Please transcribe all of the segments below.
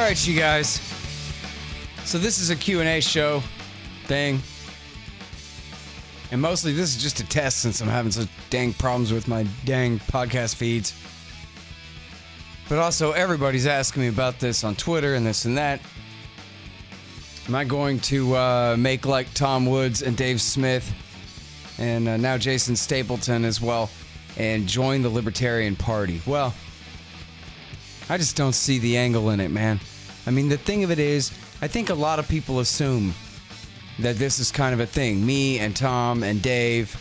All right, you guys. So this is a Q&A show thing. And mostly this is just a test since I'm having such dang problems with my dang podcast feeds. But also everybody's asking me about this on Twitter and this and that. Am I going to uh, make like Tom Woods and Dave Smith and uh, now Jason Stapleton as well and join the Libertarian Party? Well, I just don't see the angle in it, man. I mean, the thing of it is, I think a lot of people assume that this is kind of a thing. Me and Tom and Dave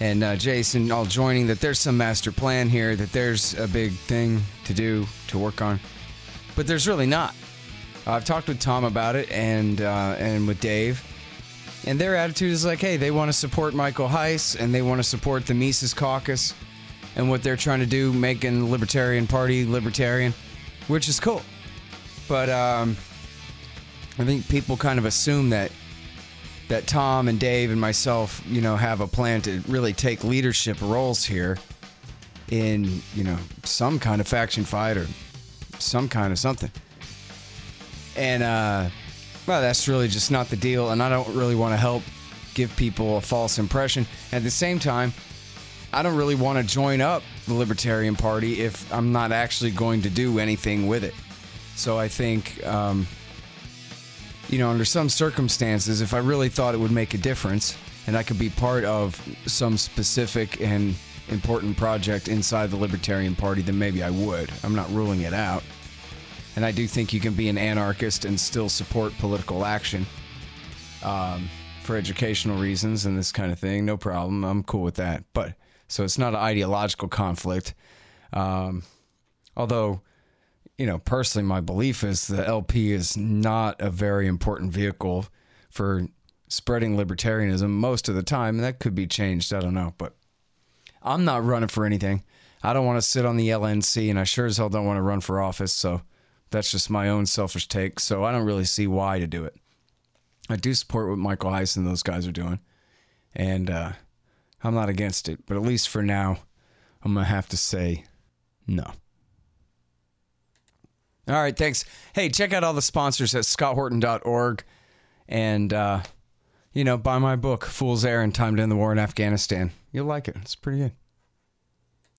and uh, Jason all joining, that there's some master plan here, that there's a big thing to do, to work on. But there's really not. I've talked with Tom about it and uh, and with Dave, and their attitude is like, hey, they want to support Michael Heise and they want to support the Mises Caucus and what they're trying to do, making the Libertarian Party libertarian, which is cool. But um, I think people kind of assume that that Tom and Dave and myself, you know, have a plan to really take leadership roles here in, you know, some kind of faction fight or some kind of something. And uh well, that's really just not the deal and I don't really want to help give people a false impression. At the same time, I don't really want to join up the Libertarian Party if I'm not actually going to do anything with it. So I think um you know, under some circumstances, if I really thought it would make a difference and I could be part of some specific and important project inside the Libertarian Party, then maybe I would. I'm not ruling it out. And I do think you can be an anarchist and still support political action um, for educational reasons and this kind of thing. No problem. I'm cool with that. But so it's not an ideological conflict. Um, although you know, personally, my belief is the LP is not a very important vehicle for spreading libertarianism most of the time. And that could be changed. I don't know. But I'm not running for anything. I don't want to sit on the LNC, and I sure as hell don't want to run for office. So that's just my own selfish take. So I don't really see why to do it. I do support what Michael Heise and those guys are doing. And uh, I'm not against it. But at least for now, I'm going to have to say no. All right, thanks. Hey, check out all the sponsors at scotthorton.org and, uh, you know, buy my book, Fool's Errand Time to End the War in Afghanistan. You'll like it. It's pretty good.